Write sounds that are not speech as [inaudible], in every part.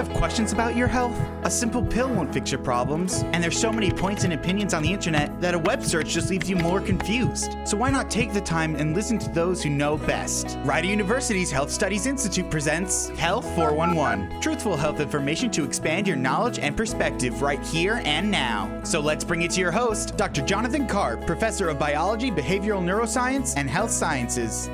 have questions about your health? A simple pill won't fix your problems, and there's so many points and opinions on the internet that a web search just leaves you more confused. So why not take the time and listen to those who know best? Rider University's Health Studies Institute presents Health 411, truthful health information to expand your knowledge and perspective right here and now. So let's bring it to your host, Dr. Jonathan Karp, professor of biology, behavioral neuroscience, and health sciences.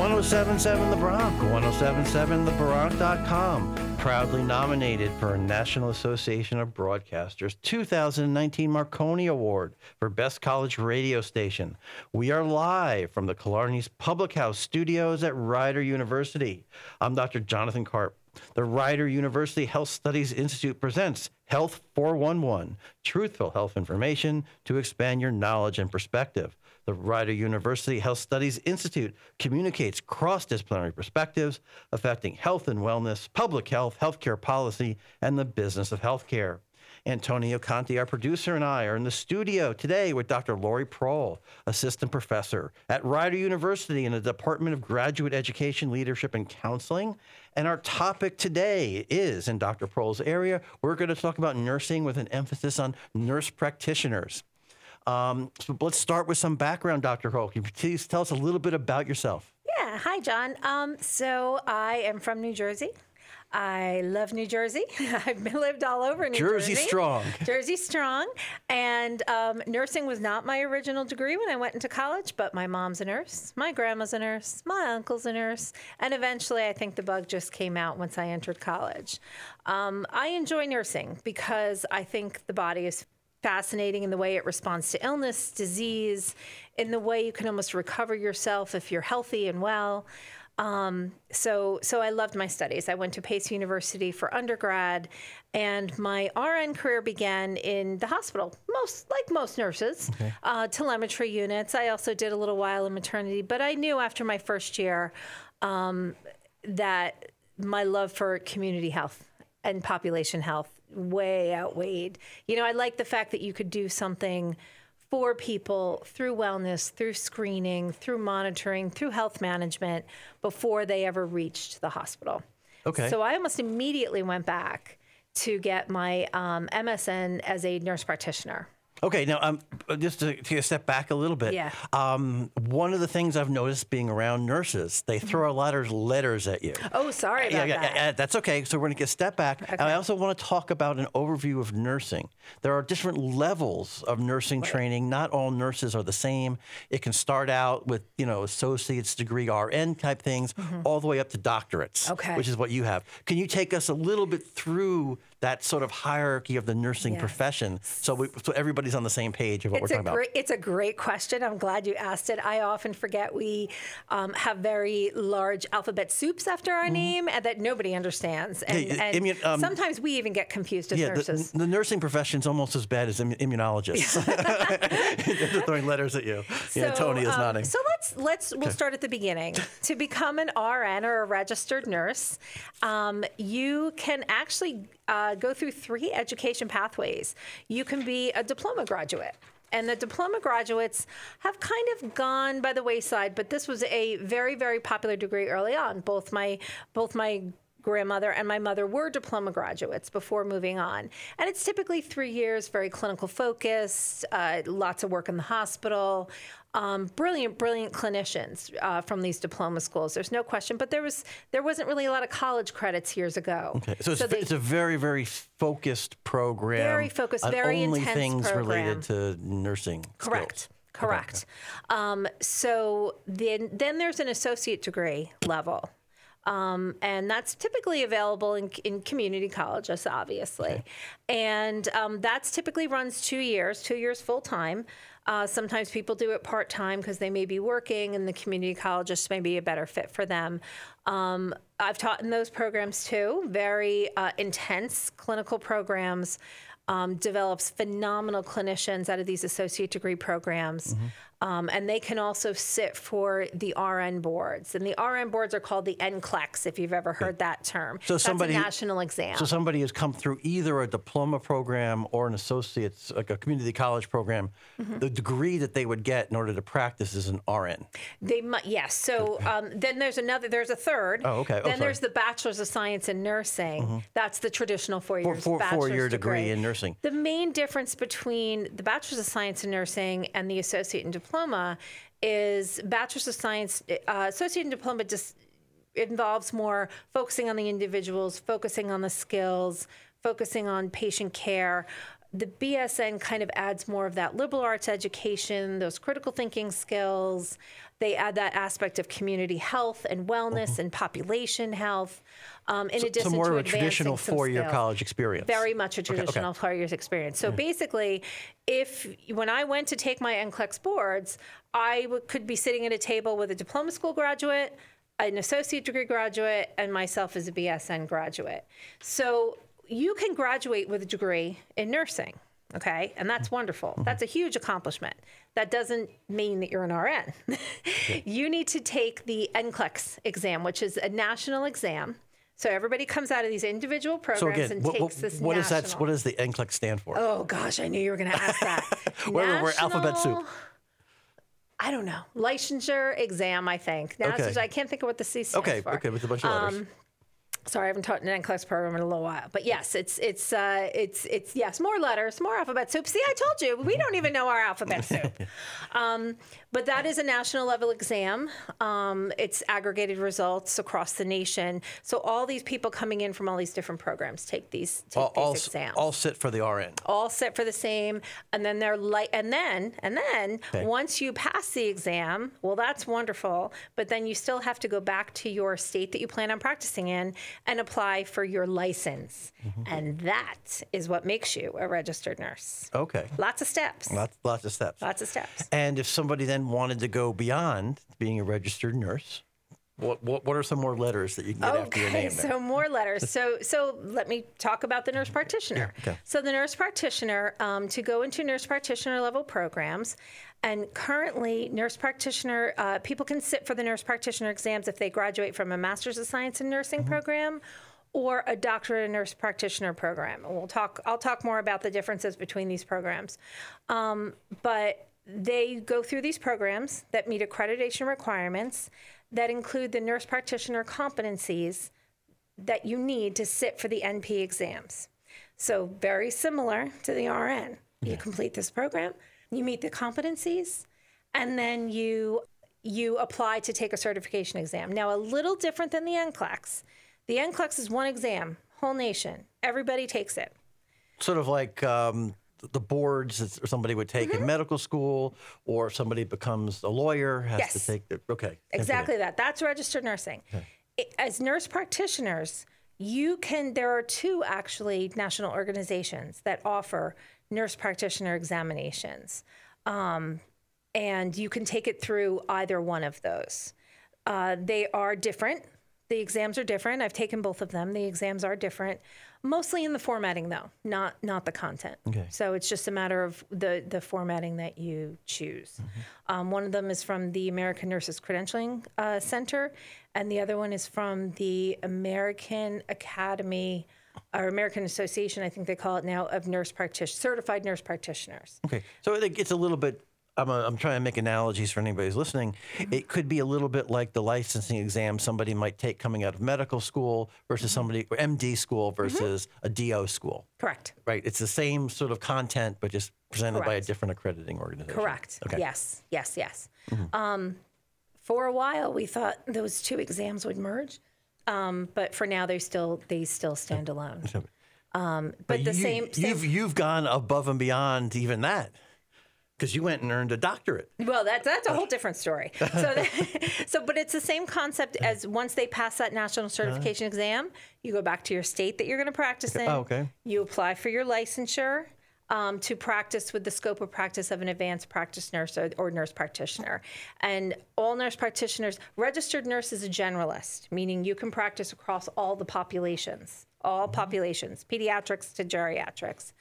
1077 The Bronx, 1077TheBronx.com. Proudly nominated for a National Association of Broadcasters 2019 Marconi Award for Best College Radio Station. We are live from the Killarney's Public House studios at Rider University. I'm Dr. Jonathan Karp. The Rider University Health Studies Institute presents Health 411 Truthful Health Information to expand your knowledge and perspective. The Rider University Health Studies Institute communicates cross disciplinary perspectives affecting health and wellness, public health, healthcare policy, and the business of healthcare. Antonio Conti, our producer, and I are in the studio today with Dr. Lori Prohl, assistant professor at Rider University in the Department of Graduate Education, Leadership, and Counseling. And our topic today is in Dr. Prohl's area. We're going to talk about nursing with an emphasis on nurse practitioners. Um, so let's start with some background, Dr. Prohl. Can you please tell us a little bit about yourself? Yeah, hi, John. Um, so I am from New Jersey. I love New Jersey. [laughs] I've lived all over New Jersey. Jersey. strong. [laughs] Jersey strong. And um, nursing was not my original degree when I went into college, but my mom's a nurse, my grandma's a nurse, my uncle's a nurse, and eventually I think the bug just came out once I entered college. Um, I enjoy nursing because I think the body is fascinating in the way it responds to illness, disease, in the way you can almost recover yourself if you're healthy and well. Um, so, so I loved my studies. I went to Pace University for undergrad, and my RN career began in the hospital. Most like most nurses, okay. uh, telemetry units. I also did a little while in maternity, but I knew after my first year um, that my love for community health and population health way outweighed. You know, I like the fact that you could do something for people through wellness, through screening, through monitoring, through health management before they ever reached the hospital. Okay. So I almost immediately went back to get my um, MSN as a nurse practitioner. Okay, now um, just to take a step back a little bit. Yeah. Um, one of the things I've noticed being around nurses, they throw a lot of letters at you. Oh, sorry about yeah, that. Yeah, that's okay. So we're going to get a step back. Okay. And I also want to talk about an overview of nursing. There are different levels of nursing Right. training. Not all nurses are the same. It can start out with, you know, associate's degree, RN type things, all the way up to doctorates, Mm-hmm. Okay. which is what you have. Can you take us a little bit through that sort of hierarchy of the nursing profession so, we, so everybody's on the same page of what It's we're a talking great, it's a great question. I'm glad you asked it. I often forget we um, have very large alphabet soups after our name and that nobody understands. And, Yeah, and immun- um, sometimes we even get confused as Yeah, nurses. the nursing profession is almost as bad as immu- immunologists. [laughs] They're throwing letters at you. yeah, Tony is um, nodding. So let's let's we'll start at the beginning. [laughs] to become an RN or a registered nurse, um, you can actually uh, go through three education pathways. You can be a diploma graduate. And the diploma graduates have kind of gone by the wayside, but this was a very, very popular degree early on. Both my both my grandmother and my mother were diploma graduates before moving on. And it's typically three years, very clinical focused, uh, lots of work in the hospital. Um, brilliant, brilliant clinicians uh, from these diploma schools. There's no question, but there was there wasn't really a lot of college credits years ago. Okay, so it's, they- it's a very, very focused program. Very focused, very only intense things program. related to nursing. Correct. skills. Correct. Um, so then, then there's an associate degree level. Um, and that's typically available in, in community colleges, obviously. And um, that's typically runs two years, two years full time. Uh, sometimes people do it part time because they may be working, and the community colleges may be a better fit for them. Um, I've taught in those programs too, very uh, intense clinical programs um, develops phenomenal clinicians out of these associate degree programs. Um, and they can also sit for the RN boards. And the RN boards are called the NCLEX, if you've ever heard that term. So That's somebody- a national exam. So somebody has come through either a diploma program or an associate's, like a community college program. Mm-hmm. The degree that they would get in order to practice is an RN. They might, yes. So um, then there's another, there's a third. Oh, okay. Oh, then sorry. Mm-hmm. there's the Bachelor's of Science in Nursing. That's the traditional four Four, years four, bachelor's four-year degree in nursing. The main difference between the Bachelor's of Science in Nursing and the Associate and Diploma is Bachelor's of Science, uh, Associate and Diploma just involves more focusing on the individuals, focusing on the skills, focusing on patient care. The BSN kind of adds more of that liberal arts education, those critical thinking skills. They add that aspect of community health and wellness and population health. Um, in addition Mm-hmm. So more to of a traditional four-year skills. college experience. Very much a okay. traditional four-year experience. So basically, if when I went to take my NCLEX boards, I w- could be sitting at a table with a diploma school graduate, an associate degree graduate, and myself as a BSN graduate. So you can graduate with a degree in nursing. Okay, and that's wonderful. That's a huge accomplishment. That doesn't mean that you're an RN. [laughs] you need to take the NCLEX exam, which is a national exam. So everybody comes out of these individual So programs again, and what, takes what, this what is that? national. What does the NCLEX stand for? Oh gosh, I knew you were going to ask that. [laughs] We're- we're alphabet soup. I don't know. Licensure exam, I think. National- Okay. I can't think of what the C stands okay, for. okay, with a bunch of letters. Um, Sorry, I haven't taught an NCLEX program in a little while. But yes, it's it's uh, it's it's yes, more letters, more alphabet soup. See, I told you, we don't even know our alphabet soup. [laughs] um, but that is a national level exam. Um, it's aggregated results across the nation. So all these people coming in from all these different programs take these take all, these all, exams all sit for the RN. all set for the same and then they're like and then and then Okay. once you pass the exam well that's wonderful but then you still have to go back to your state that you plan on practicing in and apply for your license Mm-hmm. and that is what makes you a registered nurse Okay, lots of steps lots, lots of steps. lots of steps And if somebody then wanted to go beyond being a registered nurse, what what, what are some more letters that you can get after your name? there? so more letters. So, so let me talk about the nurse practitioner. okay. So the nurse practitioner um, to go into nurse practitioner level programs, and currently nurse practitioner uh, people can sit for the nurse practitioner exams if they graduate from a master's of science in nursing program. Or a doctorate in nurse practitioner program. And we'll talk. I'll talk more about the differences between these programs. Um, but they go through these programs that meet accreditation requirements that include the nurse practitioner competencies that you need to sit for the NP exams. So, very similar to the RN. You complete this program, you meet the competencies, and then you you apply to take a certification exam. Now, a little different than the NCLEX. The NCLEX is one exam, whole nation. Everybody takes it. sort of like um, the boards that somebody would take Mm-hmm. in medical school, or somebody becomes a lawyer has Yes. to take the okay. Exactly that. That's registered nursing. I- As nurse practitioners, you can, there are two actually national organizations that offer nurse practitioner examinations. Um, and you can take it through either one of those. Uh, they are different. The exams are different. I've taken both of them. The exams are different, mostly in the formatting, though, not not the content. Okay. So it's just a matter of the the formatting that you choose. Mm-hmm. Um, one of them is from the American Nurses Credentialing uh, Center, and the other one is from the American Academy or American Association, I think they call it now, of nurse practitioners, certified nurse practitioners. Okay, so I think it's a little bit. I'm, a, I'm trying to make analogies for anybody who's listening. Mm-hmm. It could be a little bit like the licensing exam somebody might take coming out of medical school Mm-hmm. versus somebody or MD school versus a DO school. Correct. Right, it's the same sort of content, but just presented by a different accrediting organization. Correct. Okay. Yes, yes, yes. Um, for a while, we thought those two exams would merge, um, but for now, they still they still stand alone. Um, but, the you, same, same You've you've gone above and beyond even that because you went and earned a doctorate. Well, that's that's a whole [laughs] different story. So, that, [laughs] so, but it's the same concept as once they pass that national certification exam, you go back to your state that you're going to practice in. Oh, okay. You apply for your licensure um, to practice with the scope of practice of an advanced practice nurse or, or nurse practitioner. And all nurse practitioners, registered nurse is a generalist, meaning you can practice across all the populations, all populations, pediatrics to geriatrics.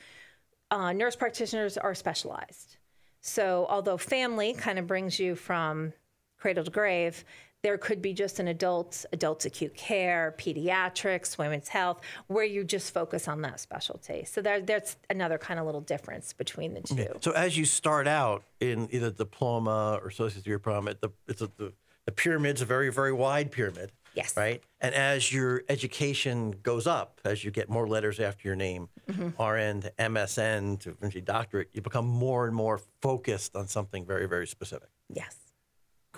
Uh, nurse practitioners are specialized. So, although family kind of brings you from cradle to grave, there could be just an adult, adult acute care, pediatrics, women's health, where you just focus on that specialty. So there, there's another kind of little difference between the two. So as you start out in either diploma or associate's degree program, the it's a, the the pyramid's a very very wide pyramid. Yes. Right. And as your education goes up, as you get more letters after your name, Mm-hmm. RN to MSN to eventually doctorate, you become more and more focused on something very very specific. Yes.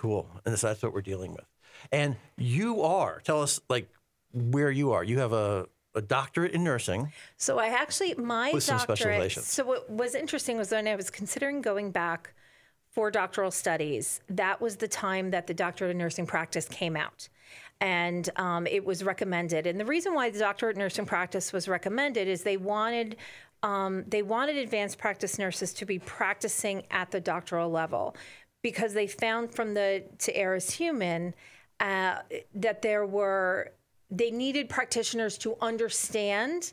Cool. And so that's what we're dealing with. And you are, tell us like where you are. You have a, a doctorate in nursing. So I actually my With doctorate. So what was interesting was when I was considering going back for doctoral studies, that was the time that the doctorate in nursing practice came out. And um, it was recommended. And the reason why the doctorate in nursing practice was recommended is they wanted um, they wanted advanced practice nurses to be practicing at the doctoral level because they found from the To is Human uh, that there were they needed practitioners to understand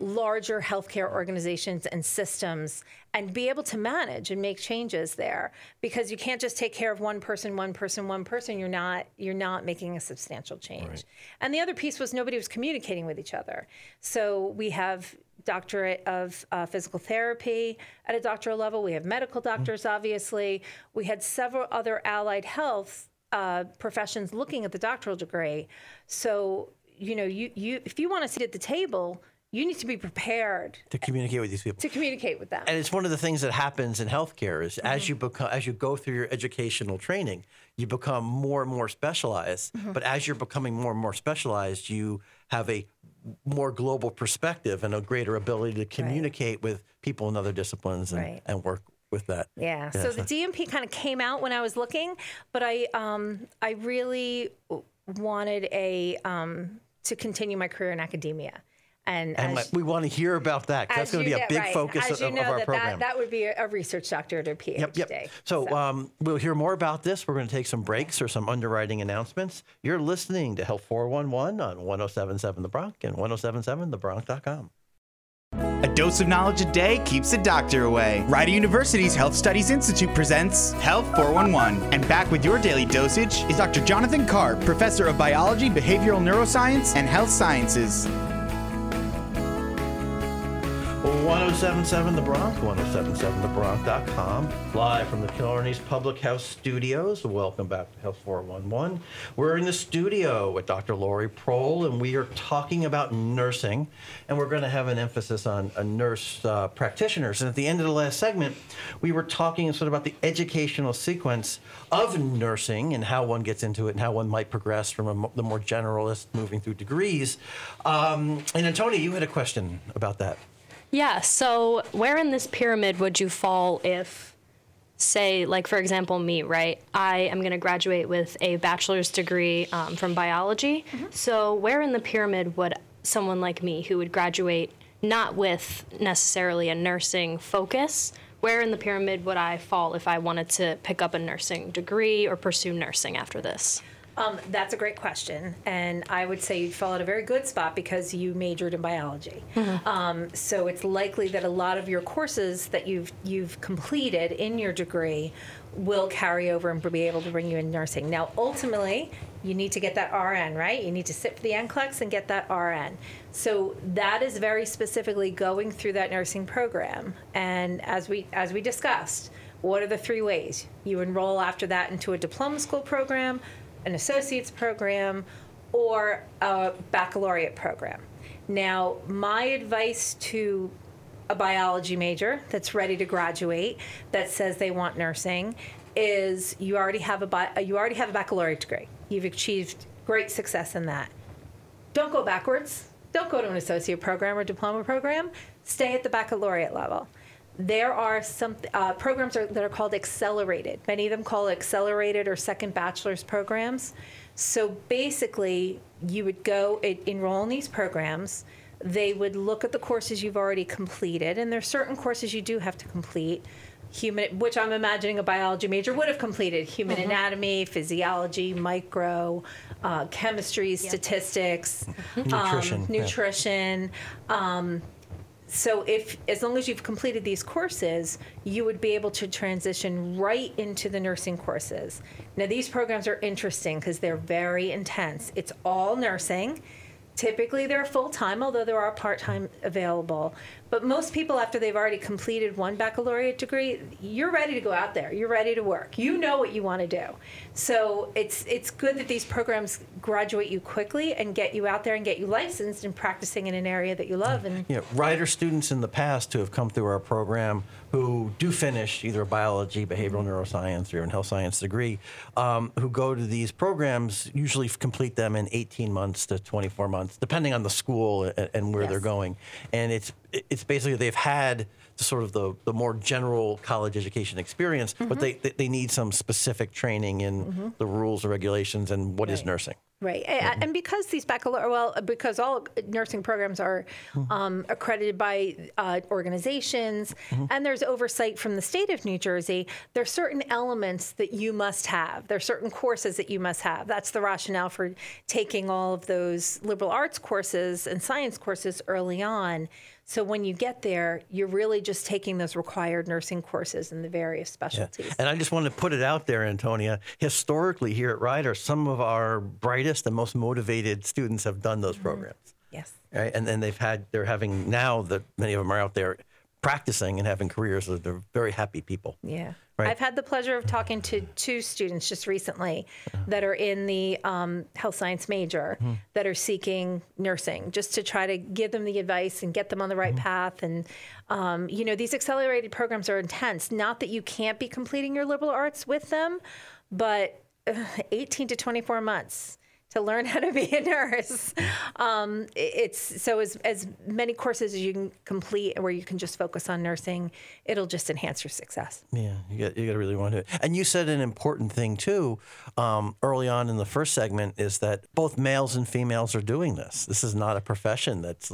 larger healthcare organizations and systems and be able to manage and make changes there. Because you can't just take care of one person one person one person. You're not you're not making a substantial change. And the other piece was nobody was communicating with each other. So we have doctorate of uh, physical therapy at a doctoral level. We have medical doctors obviously. We had several other allied health uh, professions looking at the doctoral degree. So you know you, you if you want to sit at the table you need to be prepared to communicate with these people. to communicate with them. And it's one of the things that happens in healthcare is Mm-hmm. as you become as you go through your educational training, you become more and more specialized. Mm-hmm. But as you're becoming more and more specialized, you have a more global perspective and a greater ability to communicate with people in other disciplines and, Right. and work with that. Yeah. So the DNP kind of came out when I was looking, but I um, I really wanted a um, to continue my career in academia. And, And as, like, we want to hear about that. 'cause as That's going to you be a big right, focus as of, you know, of our that, program. That, that would be a, a research doctorate or a PhD. Yep, yep. So, um, we'll hear more about this. We're going to take some breaks or some underwriting announcements. You're listening to Health 411 on 1077 The Bronx and 1077thebronx.com. A dose of knowledge a day keeps the doctor away. Rider University's Health Studies Institute presents Health 411. And back with your daily dosage is Dr. Jonathan Karp, professor of biology, behavioral neuroscience, and health sciences. 1077 The Bronx, 1077thebronx.com, live from the Killarney's Public House Studios. Welcome back to Health 411. We're in the studio with Dr. Lori Prohl, and we are talking about nursing, and we're going to have an emphasis on uh, nurse uh, practitioners. And at the end of the last segment, we were talking sort of about the educational sequence of nursing and how one gets into it and how one might progress from a, the more generalist moving through degrees. Um, and Antonia, you had a question about that. Yeah, so where in this pyramid would you fall if, say, like for example, me, right? I am going to graduate with a bachelor's degree um, from biology. So, where in the pyramid would someone like me who would graduate not with necessarily a nursing focus, where in the pyramid would I fall if I wanted to pick up a nursing degree or pursue nursing after this? Um, that's a great question, and I would say you fall at a very good spot because you majored in biology. Um, so it's likely that a lot of your courses that you've you've completed in your degree will carry over and be able to bring you in nursing. Now, ultimately, you need to get that RN, right? You need to sit for the NCLEX and get that RN. So that is very specifically going through that nursing program. And as we as we discussed, what are the three ways you enroll after that into a diploma school program? An associate's program, or a baccalaureate program. Now, my advice to a biology major that's ready to graduate that says they want nursing is you already have a bi- you already have a baccalaureate degree. You've achieved great success in that. Don't go backwards. Don't go to an associate program or diploma program. Stay at the baccalaureate level there are some uh, programs are, that are called accelerated. Many of them call accelerated or second bachelor's programs. So basically, you would go it, enroll in these programs. They would look at the courses you've already completed, and there are certain courses you do have to complete. Human, which I'm imagining a biology major would have completed: human anatomy, physiology, micro, uh, chemistry, statistics, Nutrition, um, yeah. nutrition. Um, so if as long as you've completed these courses, you would be able to transition right into the nursing courses. Now these programs are interesting because they're very intense. It's all nursing. Typically, they're full time, although there are part time available. But most people, after they've already completed one baccalaureate degree, you're ready to go out there. You're ready to work. You know what you want to do. So it's it's good that these programs graduate you quickly and get you out there and get you licensed and practicing in an area that you love. And know, Rider students in the past who have come through our program who do finish either a biology, behavioral neuroscience, or even health science degree, um, who go to these programs usually complete them in 18 months to 24 months, depending on the school and, and where Yes. they're going. And it's it's basically they've had the sort of the, the more general college education experience, Mm-hmm. but they, they they need some specific training in the rules and regulations and what is Right. nursing. Right, A- and because these baccalaureate, well, because all nursing programs are um, accredited by uh, organizations, and there's oversight from the state of New Jersey. There are certain elements that you must have. There are certain courses that you must have. That's the rationale for taking all of those liberal arts courses and science courses early on. So when you get there, you're really just taking those required nursing courses in the various specialties. And I just want to put it out there, Antonia. Historically, here at Rider, some of our brightest and most motivated students have done those mm-hmm. programs. Yes. Right? And then they've had, they're having now that many of them are out there practicing and having careers. They're very happy people. Yeah. Right. I've had the pleasure of talking to two students just recently that are in the um, health science major that are seeking nursing, just to try to give them the advice and get them on the right path. And, um, you know, these accelerated programs are intense. Not that you can't be completing your liberal arts with them, but uh, 18 to 24 months to learn how to be a nurse. Um, it's so as as many courses as you can complete where you can just focus on nursing, it'll just enhance your success. Yeah, you got you got to really want to. It. And you said an important thing too, um, early on in the first segment, is that both males and females are doing this. This is not a profession that's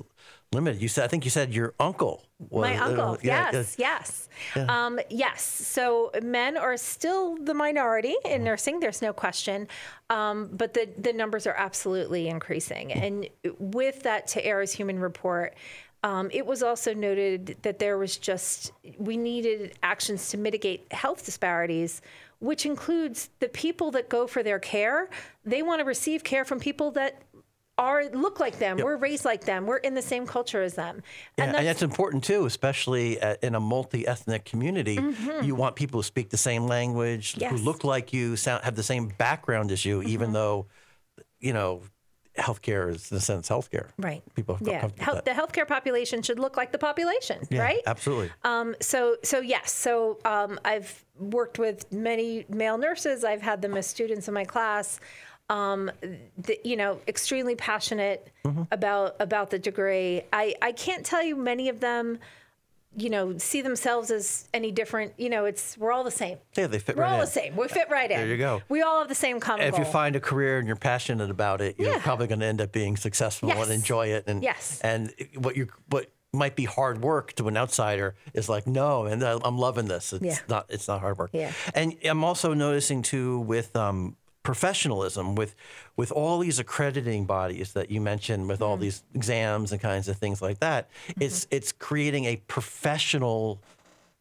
limited. You said I think you said your uncle was My uncle, uh, yeah, yes, yes, um, yes. So men are still the minority in nursing. There's no question, um, but the the numbers are absolutely increasing. And with that, To Err is Human report. Um, it was also noted that there was just we needed actions to mitigate health disparities, which includes the people that go for their care. They want to receive care from people that are look like them. We're raised like them. We're in the same culture as them. Yeah, and that's important too, especially in a multi-ethnic community. You want people who speak the same language, who Mm-hmm. Yes. Mm-hmm. look like you, sound, have the same background as you, even though, you know, healthcare is in a sense healthcare. Right. People Yeah. Health, the healthcare population should look like the population, Yeah, right? Absolutely. Um, so, so yes. So um, I've worked with many male nurses. I've had them as students in my class. Um, the, you know, extremely passionate Mm-hmm. about about the degree. I I can't tell you many of them. You know, see themselves as any different. You know, it's we're all the same. yeah, they fit We're right all in. the same. We fit right in. There you go. We all have the same common if you find a career and you're passionate about it, you're Yeah. probably going to end up being successful Yes. and enjoy it. And Yes. and what you what might be hard work to an outsider is like no, and I- I'm loving this. It's Yeah. not it's not hard work. Yeah. And I'm also noticing too with um, professionalism with with all these accrediting bodies that you mentioned with Mm-hmm. all these exams and kinds of things like that it's it's creating a professional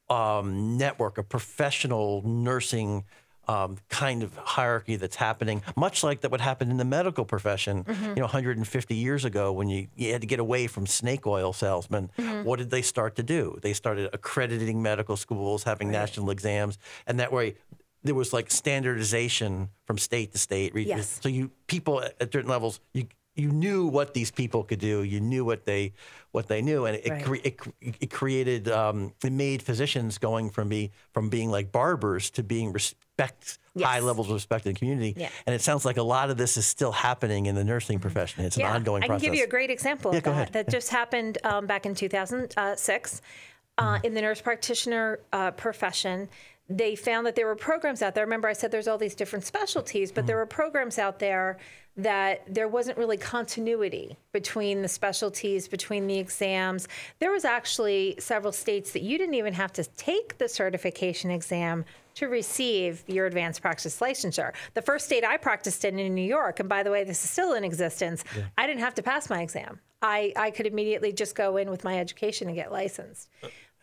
um, network, a professional nursing um, kind of hierarchy that's happening, much like that would happen in the medical profession, Mm-hmm. you know, 150 years ago when you, you had to get away from snake oil salesmen. Mm-hmm. What did they start to do? They started accrediting medical schools, having national exams, and that way there was like standardization from state to state. region. Yes. So you people at, at certain levels, you you knew what these people could do. You knew what they what they knew, and it Right. cre- it, cre- it created um, it made physicians going from be from being like barbers to being respect high levels of respect in the community. Yeah. And it sounds like a lot of this is still happening in the nursing profession. It's an ongoing I process. can give you a great example Yeah, of that. That just happened um, back in 2006 uh, Mm-hmm. in the nurse practitioner uh, profession. They found that there were programs out there. Remember, I said there's all these different specialties, but there were programs out there that there wasn't really continuity between the specialties, between the exams. There was actually several states that you didn't even have to take the certification exam to receive your advanced practice licensure. The first state I practiced in in New York, and by the way, this is still in existence, I didn't have to pass my exam. I, I could immediately just go in with my education and get licensed.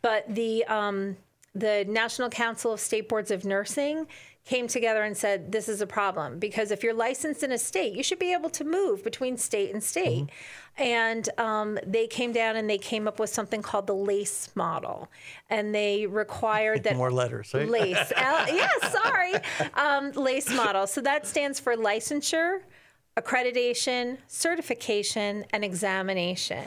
But the um, the National Council of State Boards of Nursing came together and said this is a problem because if you're licensed in a state, you should be able to move between state and state. And um, they came down and they came up with something called the LACE model, and they required that [laughs] More letters, right? LACE. [laughs] L- yeah, sorry. Um, LACE model. So that stands for licensure, accreditation, certification, and examination.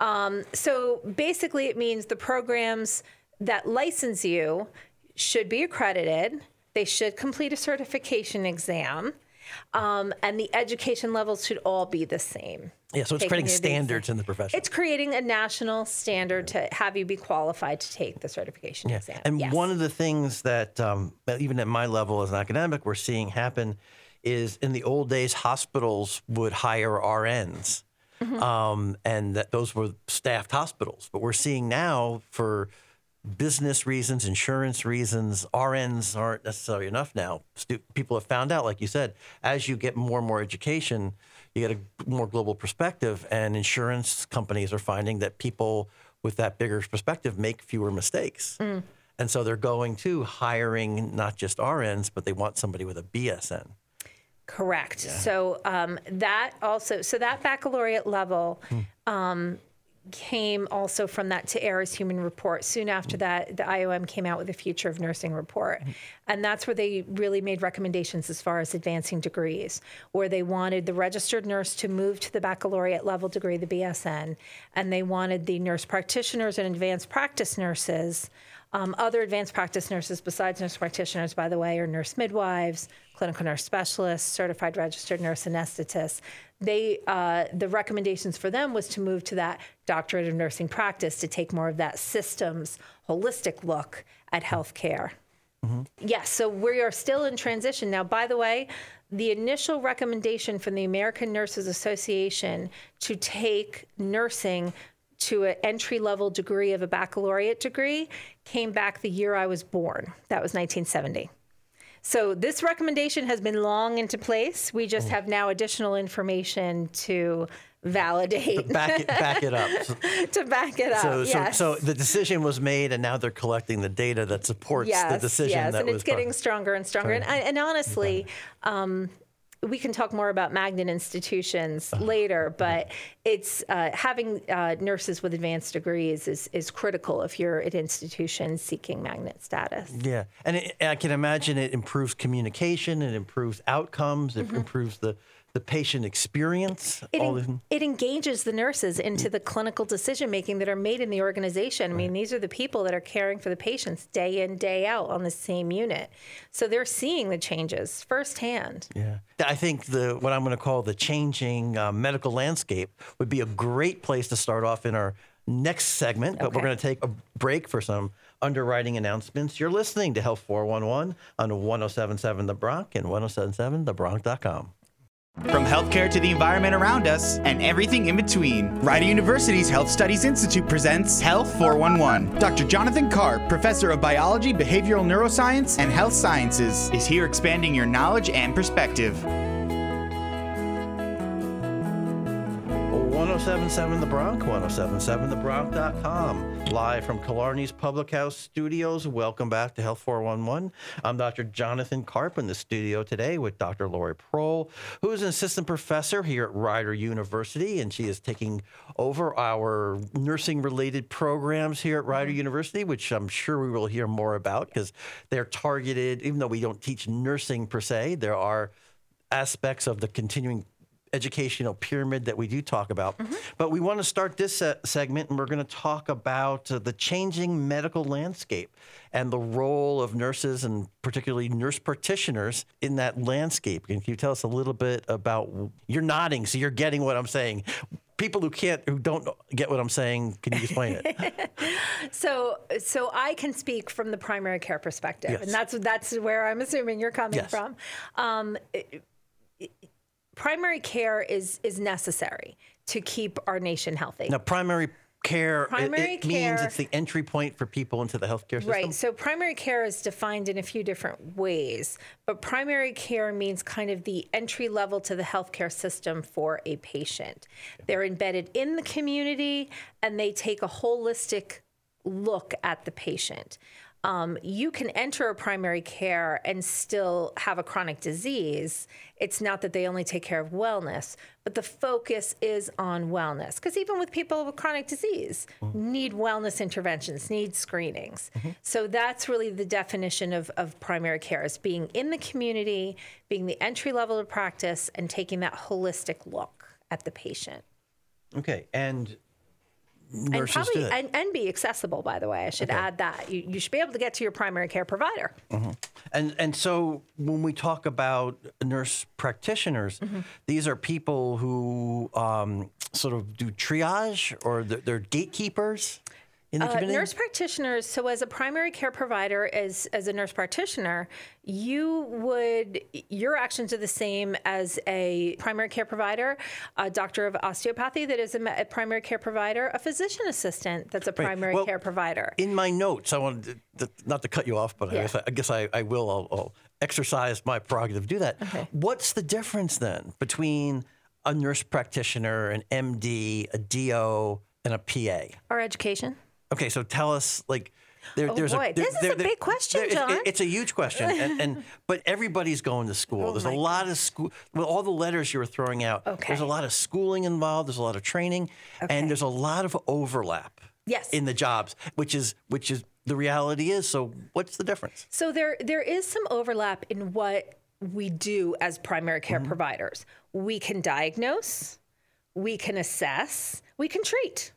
Um, so basically, it means the programs that license you should be accredited, they should complete a certification exam. Um, and the education levels should all be the same. Yeah, so it's creating standards in the profession. It's creating a national standard to have you be qualified to take the certification exam. And Yes. one of the things that, um, even at my level as an academic, we're seeing happen is in the old days, hospitals would hire RNs, Mm-hmm. um, and that those were staffed hospitals. But we're seeing now for business reasons, insurance reasons, RNs aren't necessarily enough now. Stu- people have found out, like you said, as you get more and more education, you get a more global perspective, and insurance companies are finding that people with that bigger perspective make fewer mistakes. And so they're going to hiring not just RNs, but they want somebody with a BSN. Correct. So um, that also, so that baccalaureate level um, came also from that To is Human report. Soon after that, the IOM came out with the Future of Nursing report. And that's where they really made recommendations as far as advancing degrees, where they wanted the registered nurse to move to the baccalaureate level degree, the BSN, and they wanted the nurse practitioners and advanced practice nurses. Um, other advanced practice nurses besides nurse practitioners, by the way, are nurse midwives, clinical nurse specialists, certified registered nurse anesthetists. They, uh, the recommendations for them was to move to that doctorate of nursing practice to take more of that systems holistic look at healthcare. Yes, so we are still in transition. Now, by the way, the initial recommendation from the American Nurses Association to take nursing to an entry level degree of a baccalaureate degree came back the year I was born. That was 1970. So this recommendation has been long into place. We just have now additional information to validate, Back it, back it up. [laughs] To back it up. so, yes. so, so the decision was made, and now they're collecting the data that supports the decision Yes, that and was it's getting stronger and stronger. And, and honestly, um, we can talk more about magnet institutions Uh-huh. later, but it's uh, having uh, nurses with advanced degrees is, is critical if you're an institution seeking magnet status. Yeah, and it, I can imagine it improves communication, it improves outcomes, it improves the, the patient experience. It, all en- it engages the nurses into the clinical decision making that are made in the organization. I mean, these are the people that are caring for the patients day in, day out on the same unit. So they're seeing the changes firsthand. Yeah, I think the what I'm going to call the changing uh, medical landscape would be a great place to start off in our next segment. But we're going to take a break for some underwriting announcements. You're listening to Health 411 on 107.7 The Bronx and 107.7thebronx.com. From healthcare to the environment around us and everything in between, Rider University's Health Studies Institute presents Health 411. Dr. Jonathan Karp, professor of biology, behavioral neuroscience, and health sciences, is here expanding your knowledge and perspective. 1077 The Bronx, 1077thebronx.com. Live from Killarney's Public House Studios. Welcome back to Health 411. I'm Dr. Jonathan Karp in the studio today with Dr. Lori Prohl, who is an assistant professor here at Rider University, and she is taking over our nursing related programs here at Rider University, which I'm sure we will hear more about because they're targeted, even though we don't teach nursing per se, there are aspects of the continuing educational pyramid that we do talk about. But we want to start this se- segment and we're going to talk about uh, the changing medical landscape and the role of nurses and particularly nurse practitioners in that landscape. Can you tell us a little bit about you're nodding, so you're getting what I'm saying. people who can't, who don't get what I'm saying, can you explain it? [laughs] So, so I can speak from the primary care perspective, Yes. and that's that's where I'm assuming you're coming Yes. from. Um, it- primary care is is necessary to keep our nation healthy. now, primary care, it- Primary it, means care- it's the entry point for people into the healthcare system. Right. So primary care is defined in a few different ways, but primary care means kind of the entry level to the healthcare system for a patient. They're embedded in the community and they take a holistic look at the patient. Um, you can enter a primary care and still have a chronic disease. It's not that they only take care of wellness, but the focus is on wellness. Because even with people with chronic disease, need wellness interventions, need screenings. So that's really the definition of, of primary care is being in the community, being the entry level of practice, and taking that holistic look at the patient. Okay, and And probably and, and be accessible, by the way. I should add that. You, you should be able to get to your primary care provider. And and so when we talk about nurse practitioners, Mm-hmm. these are people who um, sort of do triage or they're, they're gatekeepers in the Uh, community. nurse practitioners. So, as a primary care provider, as as a nurse practitioner, you would your actions are the same as a primary care provider, a doctor of osteopathy that is a, a primary care provider, a physician assistant that's a primary Well, care provider. in my notes, I wanted to, not to cut you off, but I guess I, I, guess I, I will. I'll, I'll exercise my prerogative to do that. What's the difference then between a nurse practitioner, an MD, a DO, and a PA? Our education. Okay, so tell us like. There, Oh, there's boy, a, there- this is a there- big question, there- it's- John. It's a huge question, and, and [laughs] but everybody's going to school. Oh there's a Oh lot of school. With all the letters you were throwing out, Okay. there's a lot of schooling involved. There's a lot of training, Okay. and there's a lot of overlap. Yes. in the jobs, which is which is the reality is. So what's the difference? So there there is some overlap in what we do as primary care mm-hmm. providers. We can diagnose, we can assess, we can treat.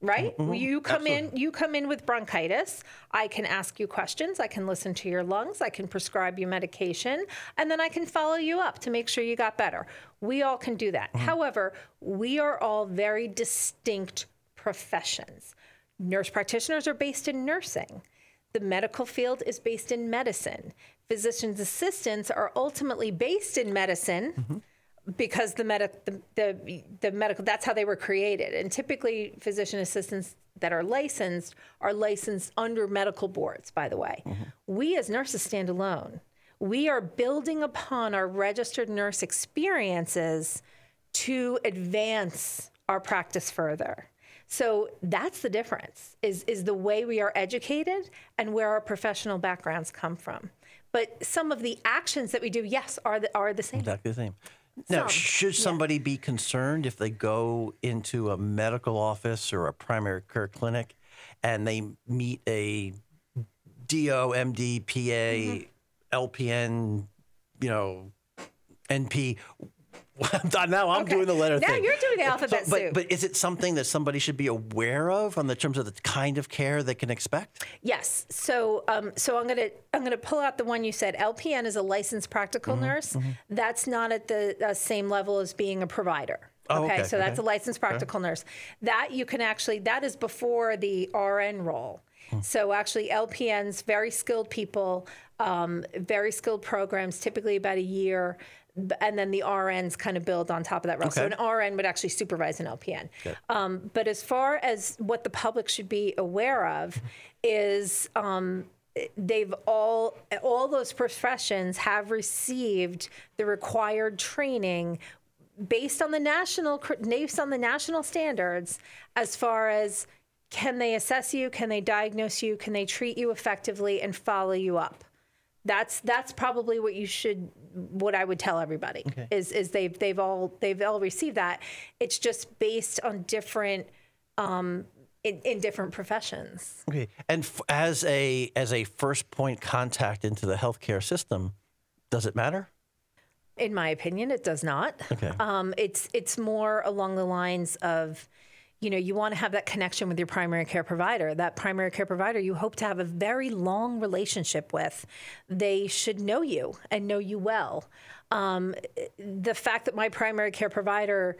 Right? Mm-hmm. You come in you come in with bronchitis, I can ask you questions, I can listen to your lungs, I can prescribe you medication, and then I can follow you up to make sure you got better. We all can do that. Mm-hmm. However, we are all very distinct professions. Nurse practitioners are based in nursing. The medical field is based in medicine. Physician's assistants are ultimately based in medicine mm-hmm. Because the, medic, the, the, the medical, that's how they were created. And typically, physician assistants that are licensed are licensed under medical boards, by the way. Mm-hmm. We as nurses stand alone. We are building upon our registered nurse experiences to advance our practice further. So that's the difference is is the way we are educated and where our professional backgrounds come from. But some of the actions that we do, yes, are the, are the same. Exactly the same. Now, Some, should somebody be concerned if they go into a medical office or a primary care clinic and they meet a DO, MD, PA, mm-hmm. LPN, you know, NP? [laughs] now I'm Okay. doing the letter Now thing. you're doing the alphabet so, but, soup. But is it something that somebody should be aware of on the terms of the kind of care they can expect? Yes. So, um, so I'm gonna I'm gonna pull out the one you said. LPN is a licensed practical Mm-hmm, nurse. That's not at the uh, same level as being a provider. Oh, okay, So that's okay. a licensed practical nurse. That you can actually that is before the RN role. Hmm. So actually, LPNs, very skilled people, um, very skilled programs, typically about a year. And then the RNs kind of build on top of that role. So an RN would actually supervise an LPN. Um, but as far as what the public should be aware of, is um, they've all all those professions have received the required training based on the national based on the national standards as far as can they assess you can they diagnose you can they treat you effectively and follow you up that's that's probably what you should what I would tell everybody is is they've they've all they've all received that it's just based on different um in, in different professions Okay. And f- as a as a first point contact into the healthcare system, does it matter? In my opinion, it does not. Okay. Um, it's it's more along the lines of, you know, you want to have that connection with your primary care provider. That primary care provider you hope to have a very long relationship with. They should know you and know you well. Um, the fact that my primary care provider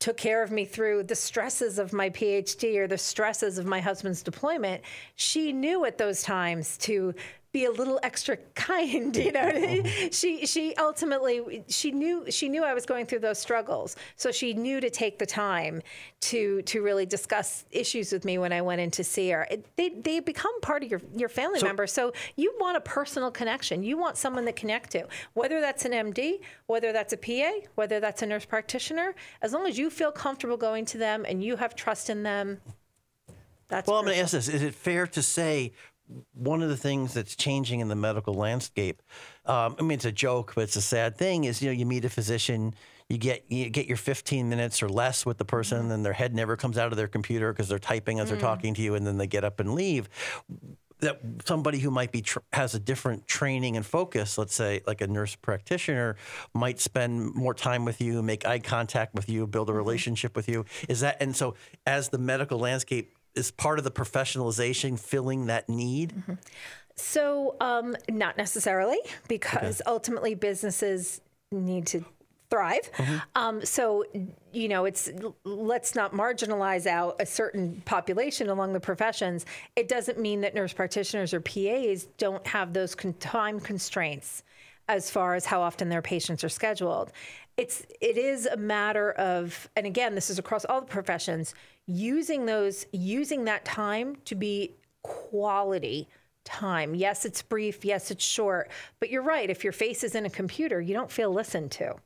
took care of me through the stresses of my PhD or the stresses of my husband's deployment, she knew at those times to be a little extra [laughs] kind you know? Mm-hmm. She she ultimately she knew she knew I was going through those struggles. So she knew to take the time to to really discuss issues with me when I went in to see her. It, they they become part of your your family So- member. So you want a personal connection. You want someone to connect to. Whether that's an MD whether that's a PA whether that's a nurse practitioner as long as you feel comfortable going to them and you have trust in them that's Well, I'm going to ask this: Is it fair to say one of the things that's changing in the medical landscape? Um, I mean, it's a joke, but it's a sad thing. Is you know, you meet a physician, you get you get your 15 minutes or less with the person, mm-hmm. and their head never comes out of their computer because they're typing as they're mm-hmm. talking to you, and then they get up and leave. That somebody who might be tr- has a different training and focus, let's say like a nurse practitioner, might spend more time with you, make eye contact with you, build a mm-hmm. relationship with you. Is that and so as the medical landscape is part of the professionalization filling that need? So, um, not necessarily, because ultimately businesses need to thrive. Um, so, you know, it's let's not marginalize out a certain population along the professions. It doesn't mean that nurse practitioners or PAs don't have those con- time constraints as far as how often their patients are scheduled. It's it is a matter of, and again, this is across all the professions, using those using that time to be quality time. Yes, it's brief. Yes, it's short. But you're right. If your face is in a computer, you don't feel listened to.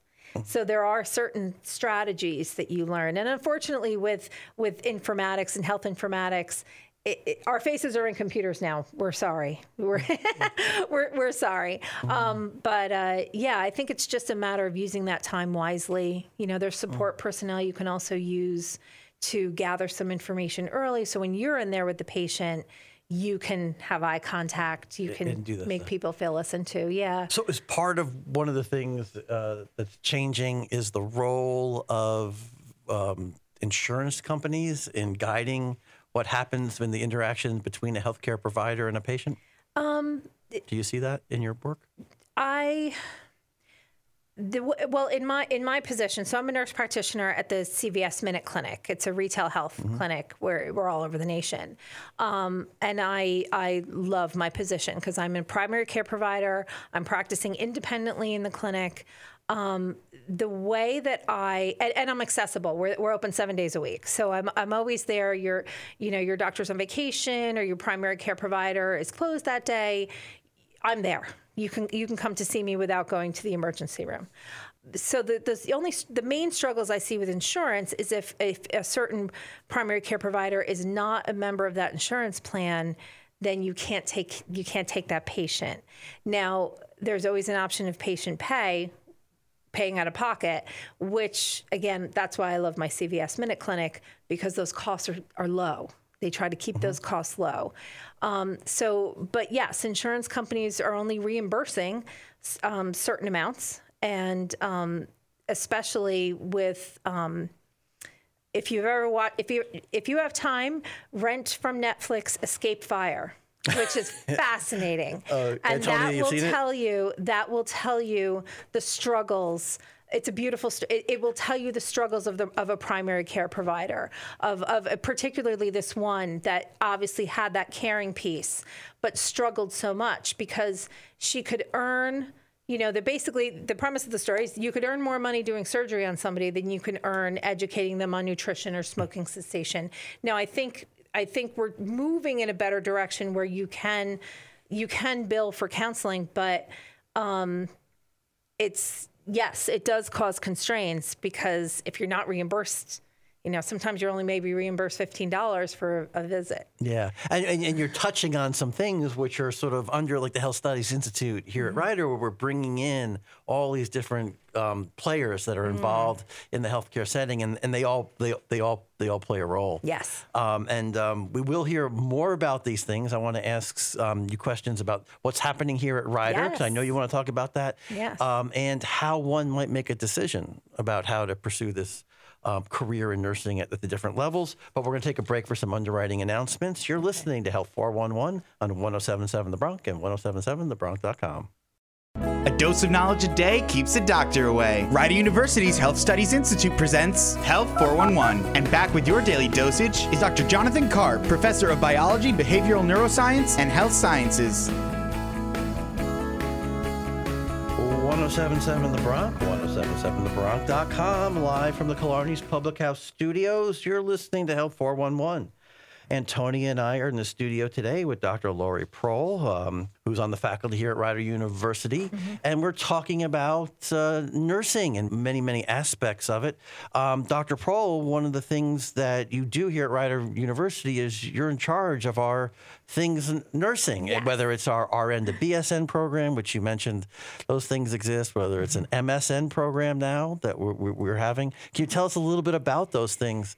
So there are certain strategies that you learn, and unfortunately, with with informatics and health informatics, it, it, our faces are in computers now. We're sorry. We're [laughs] we're, we're sorry. Um, but uh, yeah, I think it's just a matter of using that time wisely. You know, there's support personnel you can also use to gather some information early. So when you're in there with the patient, you can have eye contact. You can make thing. people feel listened to. Yeah. So, as part of one of the things uh, that's changing is the role of um, insurance companies in guiding what happens in the interaction between a healthcare provider and a patient. Um, Do you see that in your work? I the, well in my in my position so i'm a nurse practitioner at the cvs minute clinic it's a retail health clinic where we're all over the nation um, and i i love my position because i'm a primary care provider i'm practicing independently in the clinic um, the way that I and, and I'm accessible. We're, we're open seven days a week, so I'm I'm always there. Your you know your doctor's on vacation or your primary care provider is closed that day. I'm there. You can you can come to see me without going to the emergency room. So the, the only the main struggles I see with insurance is if, if a certain primary care provider is not a member of that insurance plan, then you can't take you can't take that patient. Now there's always an option of patient pay, paying out of pocket, which again, that's why I love my CVS Minute Clinic because those costs are, are low. They try to keep those costs low. Um, so, but yes, insurance companies are only reimbursing um, certain amounts, and um, especially with um, if you've ever watched, if you if you have time, rent from Netflix Escape Fire, which is [laughs] fascinating, and that will seen it? tell you that will tell you the struggles. It's a beautiful. St- it, it will tell you the struggles of the of a primary care provider, of of particularly this one that obviously had that caring piece, but struggled so much because she could earn you know, the basically the premise of the story is you could earn more money doing surgery on somebody than you can earn educating them on nutrition or smoking cessation. Now, I think I think we're moving in a better direction where you can you can bill for counseling, but um, it's yes, it does cause constraints because if you're not reimbursed, you know, sometimes you're only maybe reimbursed fifteen dollars for a visit. Yeah, and, and, and you're touching on some things which are sort of under like the Health Studies Institute here at Rider, where we're bringing in all these different um, players that are involved in the healthcare setting, and, and they all they, they all they all play a role. Yes. Um, and um, we will hear more about these things. I want to ask um, you questions about what's happening here at Rider, because I know you want to talk about that. Yes. Um, and how one might make a decision about how to pursue this um, career in nursing at, at the different levels. But we're going to take a break for some underwriting announcements. You're listening to Health 411 on 1077 The Bronc and 1077thebronc.com. A dose of knowledge a day keeps the doctor away. Rider University's Health Studies Institute presents Health 411. And back with your daily dosage is Dr. Jonathan Karp, professor of biology, behavioral neuroscience, and health sciences. 1077 The Bronc, 1077thebronc.com, live from the Killarney's Public House studios. You're listening to Help 411. And Tony and I are in the studio today with Dr. Lori Prohl, um, who's on the faculty here at Rider University. And we're talking about uh, nursing and many, many aspects of it. Um, Dr. Prohl, one of the things that you do here at Rider University is you're in charge of our things in nursing, Yes. whether it's our RN to BSN program, which you mentioned, those things exist, whether it's an MSN program now that we're we're having. Can you tell us a little bit about those things?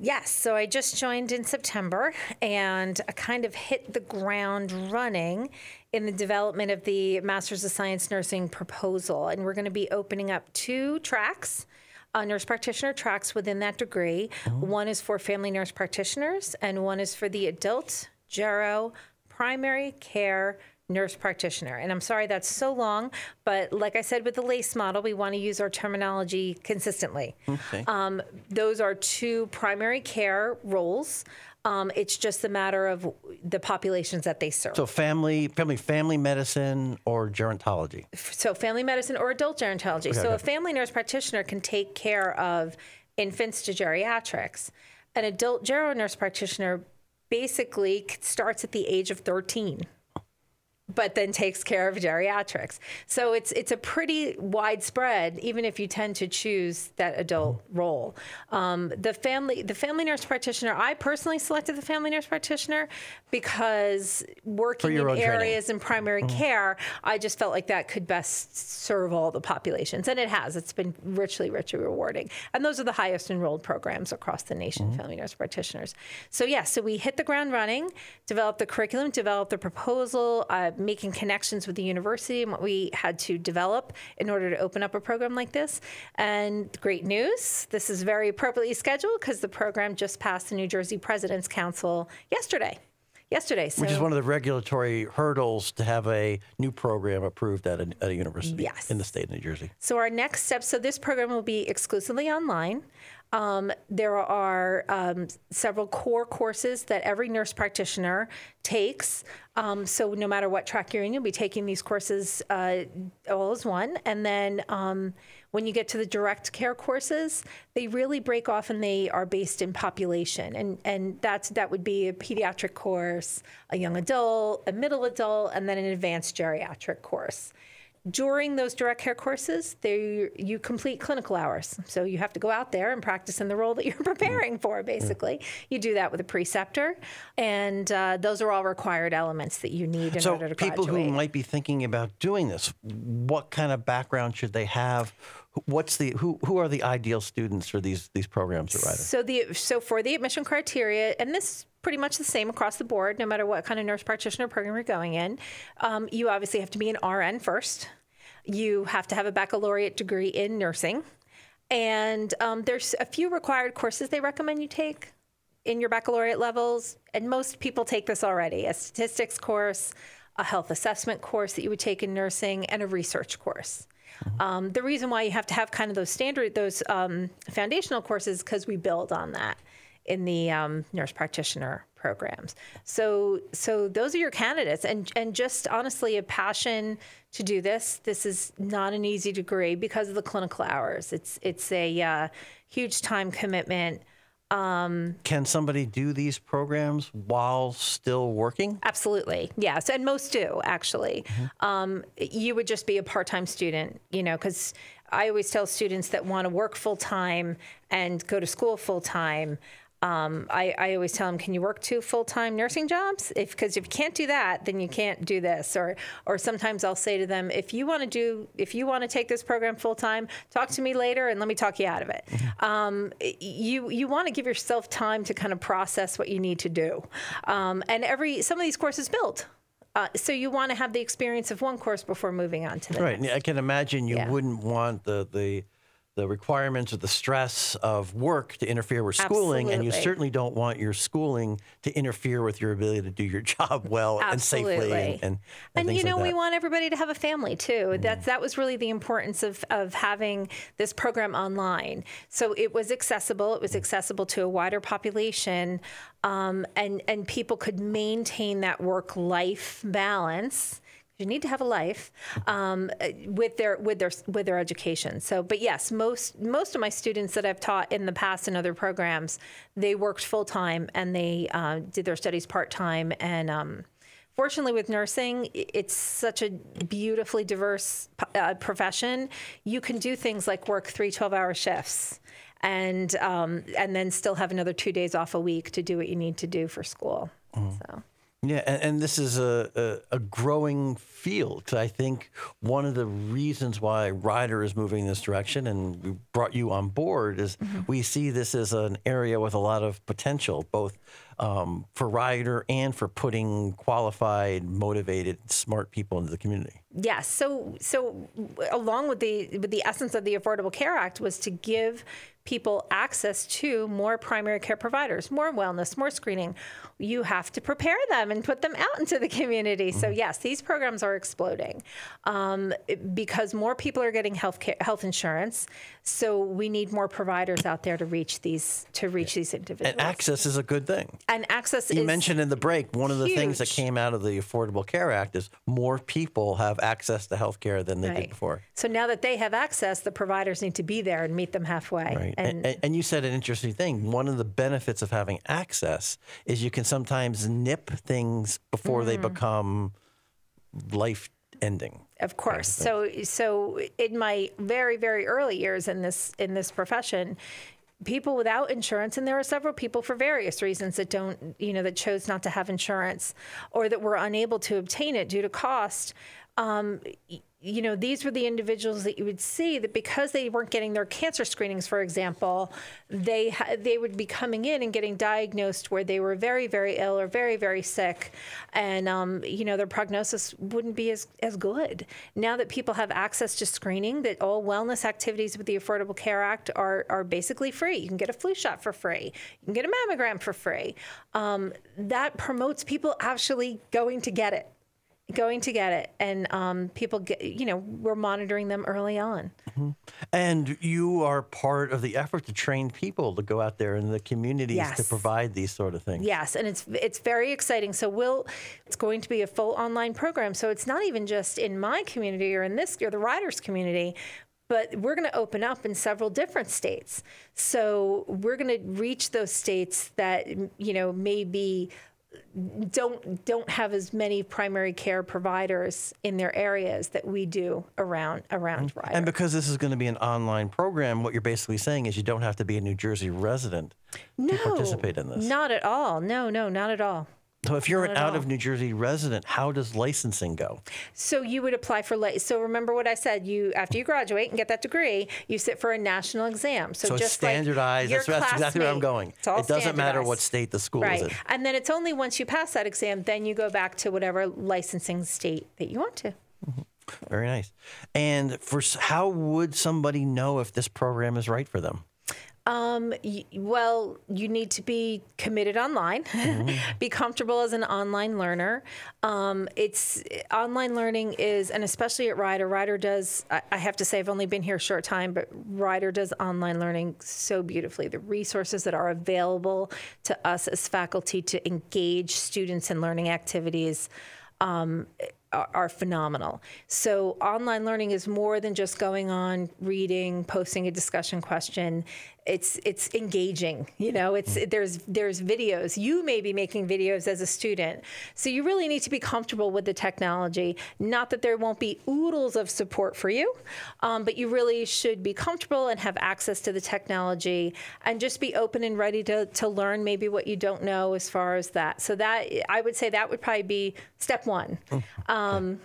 Yes, so I just joined in September and I kind of hit the ground running in the development of the Masters of Science Nursing proposal. And we're going to be opening up two tracks. Uh, nurse practitioner tracks within that degree. One is for family nurse practitioners, and one is for the adult gero primary care nurse practitioner. And I'm sorry that's so long, but like I said with the LACE model, we want to use our terminology consistently. Okay. Um, those are two primary care roles. Um, it's just a matter of the populations that they serve. So family, family, family medicine or gerontology. So, family medicine or adult gerontology. so, okay. a family nurse practitioner can take care of infants to geriatrics. An adult gero nurse practitioner basically starts at the age of 13 but then takes care of geriatrics. So it's it's a pretty widespread, even if you tend to choose that adult role. Um, the family the family nurse practitioner, I personally selected the family nurse practitioner because working in own training. areas in primary care, I just felt like that could best serve all the populations, and it has. It's been richly, richly rewarding, and those are the highest enrolled programs across the nation, family nurse practitioners. So yeah, so we hit the ground running, developed the curriculum, developed the proposal, uh, making connections with the university and what we had to develop in order to open up a program like this. And great news, this is very appropriately scheduled because the program just passed the New Jersey President's Council yesterday. Yesterday, so Which is one of the regulatory hurdles to have a new program approved at a, at a university Yes. in the state of New Jersey. So our next step, so this program will be exclusively online. Um, there are um, several core courses that every nurse practitioner takes. Um, so no matter what track you're in, you'll be taking these courses uh, all as one. And then um, when you get to the direct care courses, they really break off and they are based in population. And and that's that would be a pediatric course, a young adult, a middle adult, and then an advanced geriatric course during those direct care courses, they you complete clinical hours. So you have to go out there and practice in the role that you're [laughs] preparing for. Basically, you do that with a preceptor, and uh, those are all required elements that you need in So order to people graduate. who might be thinking about doing this, what kind of background should they have? What's the who who are the ideal students for these these programs at Rider? So the so for the admission criteria, and this is pretty much the same across the board, no matter what kind of nurse practitioner program you're going in. Um, you obviously have to be an RN first. You have to have a baccalaureate degree in nursing, and um, there's a few required courses they recommend you take in your baccalaureate levels, and most people take this already: a statistics course, a health assessment course that you would take in nursing, and a research course. Um, the reason why you have to have kind of those standard, those um, foundational courses, because we build on that in the um, nurse practitioner programs. So, so those are your candidates, and and just honestly, a passion to do this. This is not an easy degree because of the clinical hours. It's it's a uh, huge time commitment. Can somebody do these programs while still working? Absolutely, yes, and most do actually. Um, you would just be a part-time student, you know, because I always tell students that want to work full time and go to school full time. Um, I, I always tell them, can you work two full-time nursing jobs? If because if you can't do that, then you can't do this. Or or sometimes I'll say to them, if you want to do, if you want to take this program full-time, talk to me later and let me talk you out of it. Um, you you want to give yourself time to kind of process what you need to do. Um, and every some of these courses build. Uh, so you want to have the experience of one course before moving on to the Right. next. Right. I can imagine you Yeah. wouldn't want the the the requirements or the stress of work to interfere with schooling, and you certainly don't want your schooling to interfere with your ability to do your [laughs] job well and safely. Absolutely. And, and, and, and you know like we want everybody to have a family too. That's that was really the importance of of having this program online. So it was accessible. It was accessible to a wider population um, and and people could maintain that work life balance you need to have a life um, uh, with their with their with their education. So, but yes, most most of my students that I've taught in the past in other programs, they worked full time and they uh, did their studies part time. And um, fortunately, with nursing, it's such a beautifully diverse uh, profession. You can do things like work three 12 hour shifts. And um, and then still have another two days off a week to do what you need to do for school. So Yeah, and, and this is a, a, a growing field. I think one of the reasons why Rider is moving in this direction, and we brought you on board, is we see this as an area with a lot of potential, both um, for Rider and for putting qualified, motivated, smart people into the community. Yes. So so along with the with the essence of the Affordable Care Act was to give people access to more primary care providers, more wellness, more screening. You have to prepare them and put them out [laughs] into the community. So yes, these programs are exploding um, because more people are getting health care, health insurance. So we need more providers out there to reach these to reach these individuals. And access is a good thing. And access You mentioned in the break one of the things that came out of the Affordable Care Act is more people have access to health care than they did before. So now that they have access, the providers need to be there and meet them halfway. Right. And, and, and you said an interesting thing. One of the benefits of having access is you can sometimes nip things before they Mm. become life ending. Of course. So so in my very very early years in this in this profession, people without insurance and there are several people for various reasons that don't you know that chose not to have insurance or that were unable to obtain it due to cost. Um, you know, these were the individuals that you would see that because they weren't getting their cancer screenings, for example, they ha- they would be coming in and getting diagnosed where they were very very ill or very very sick, and um, you know their prognosis wouldn't be as as good. Now that people have access to screening, that all wellness activities with the Affordable Care Act are are basically free. You can get a flu shot for free. You can get a mammogram for free. Um, that promotes people actually going to get it going to get it. And um, people get you know we're monitoring them early on. And you are part of the effort to train people to go out there in the communities to provide these sort of things. yes and it's it's very exciting. So we'll it's going to be a full online program. So it's not even just in my community or in this or the Rider's community but we're going to open up in several different states. So we're going to reach those states that you know maybe don't don't have as many primary care providers in their areas that we do around around mm-hmm. Rider. And because this is going to be an online program, what you're basically saying is you don't have to be a New Jersey resident to participate in this. Not at all. No, no, not at all. So if you're an out of New Jersey resident, how does licensing go? So you would apply for li- so remember what I said you after you graduate and get that degree you sit for a national exam so, So it's just like standardized. your That's, that's exactly where I'm going. It doesn't matter what state the school right is in. and then it's only once you pass that exam then you go back to whatever licensing state that you want to mm-hmm. Very nice. And for how would somebody know if this program is right for them? Um, y- well, you need to be committed online, [laughs] be comfortable as an online learner. Um, it's online learning is, and especially at Rider, Rider does, I, I have to say, I've only been here a short time, but Rider does online learning so beautifully. The resources that are available to us as faculty to engage students in learning activities um, are phenomenal. So online learning is more than just going on, reading, posting a discussion question. It's it's engaging. You know, it's there's there's videos. You may be making videos as a student, so you really need to be comfortable with the technology. Not that there won't be oodles of support for you, um, but you really should be comfortable and have access to the technology, and just be open and ready to to learn maybe what you don't know as far as that. So that I would say that would probably be step one. Um,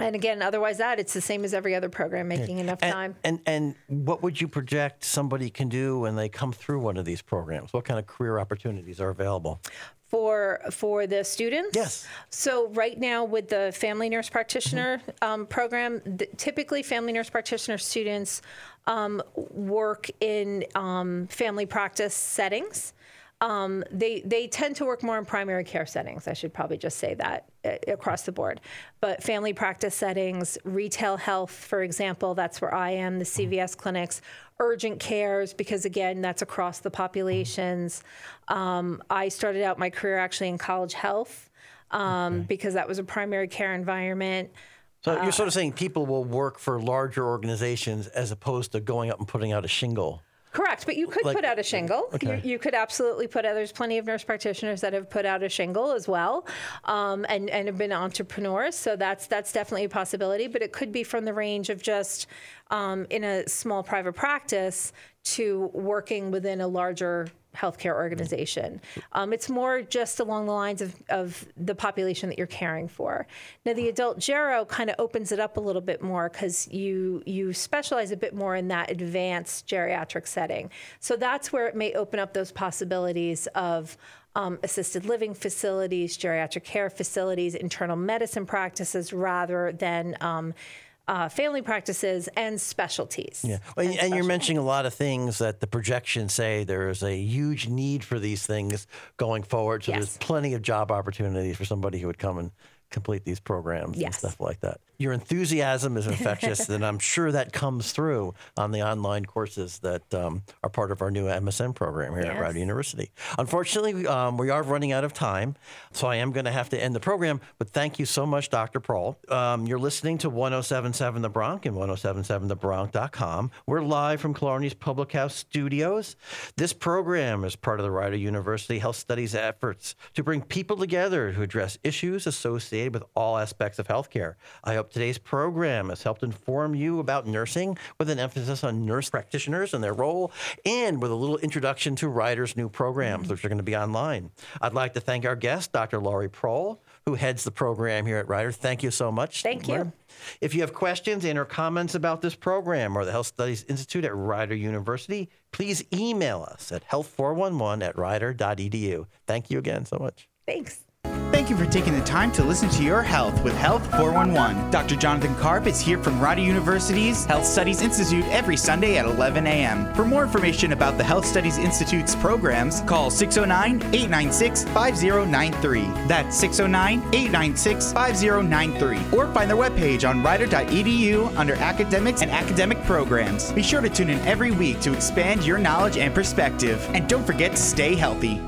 And again, otherwise that it's the same as every other program, making enough And, time. and and what would you project somebody can do when they come through one of these programs? What kind of career opportunities are available? for for the students. Yes. So right now with the family nurse practitioner um, program, th- typically family nurse practitioner students um, work in um, family practice settings. Um, they they tend to work more in primary care settings. I should probably just say that across the board. But family practice settings, retail health, for example, that's where I am. The CVS clinics, urgent cares, because again, that's across the populations. Um, I started out my career actually in college health um, because that was a primary care environment. So Uh, you're sort of saying people will work for larger organizations as opposed to going up and putting out a shingle. Correct, but you could Like- put out a shingle. Okay. You, you could absolutely put out. There's plenty of nurse practitioners that have put out a shingle as well, um, and and have been entrepreneurs. So that's that's definitely a possibility. But it could be from the range of just um, in a small private practice to working within a larger healthcare organization. Um, it's more just along the lines of, of the population that you're caring for. Now, the adult gero kind of opens it up a little bit more because you you specialize a bit more in that advanced geriatric setting. So that's where it may open up those possibilities of um, assisted living facilities, geriatric care facilities, internal medicine practices, rather than um, uh, family practices and specialties. Yeah. Well, and, and you're mentioning a lot of things that the projections say there is a huge need for these things going forward. So there's plenty of job opportunities for somebody who would come and complete these programs and stuff like that. Your enthusiasm is infectious, [laughs] and I'm sure that comes through on the online courses that um, are part of our new MSN program here at Yes. Rider University. Unfortunately, um, we are running out of time, so I am going to have to end the program. But thank you so much, Dr. Prohl. Um, you're listening to 1077 The Bronc and 1077thebronc.com. We're live from Killarney's Public House studios. This program is part of the Rider University Health Studies efforts to bring people together to address issues associated with all aspects of healthcare. I hope today's program has helped inform you about nursing with an emphasis on nurse practitioners and their role, and with a little introduction to Rider's new programs, which are going to be online. I'd like to thank our guest, Dr. Laurie Prohl, who heads the program here at Rider. Thank you so much. Thank you. If you have questions and or comments about this program or the Health Studies Institute at Rider University, please email us at health411 at rider.edu. Thank you again so much. Thanks. You for taking the time to listen to your health with Health 411. Dr. Jonathan Karp is here from Rider University's Health Studies Institute every Sunday at 11 a.m. For more information about the Health Studies Institute's programs, call 609 896 5093. That's 609 896 5093. Or find their webpage on rider.edu under academics and academic programs. Be sure to tune in every week to expand your knowledge and perspective. And don't forget to stay healthy.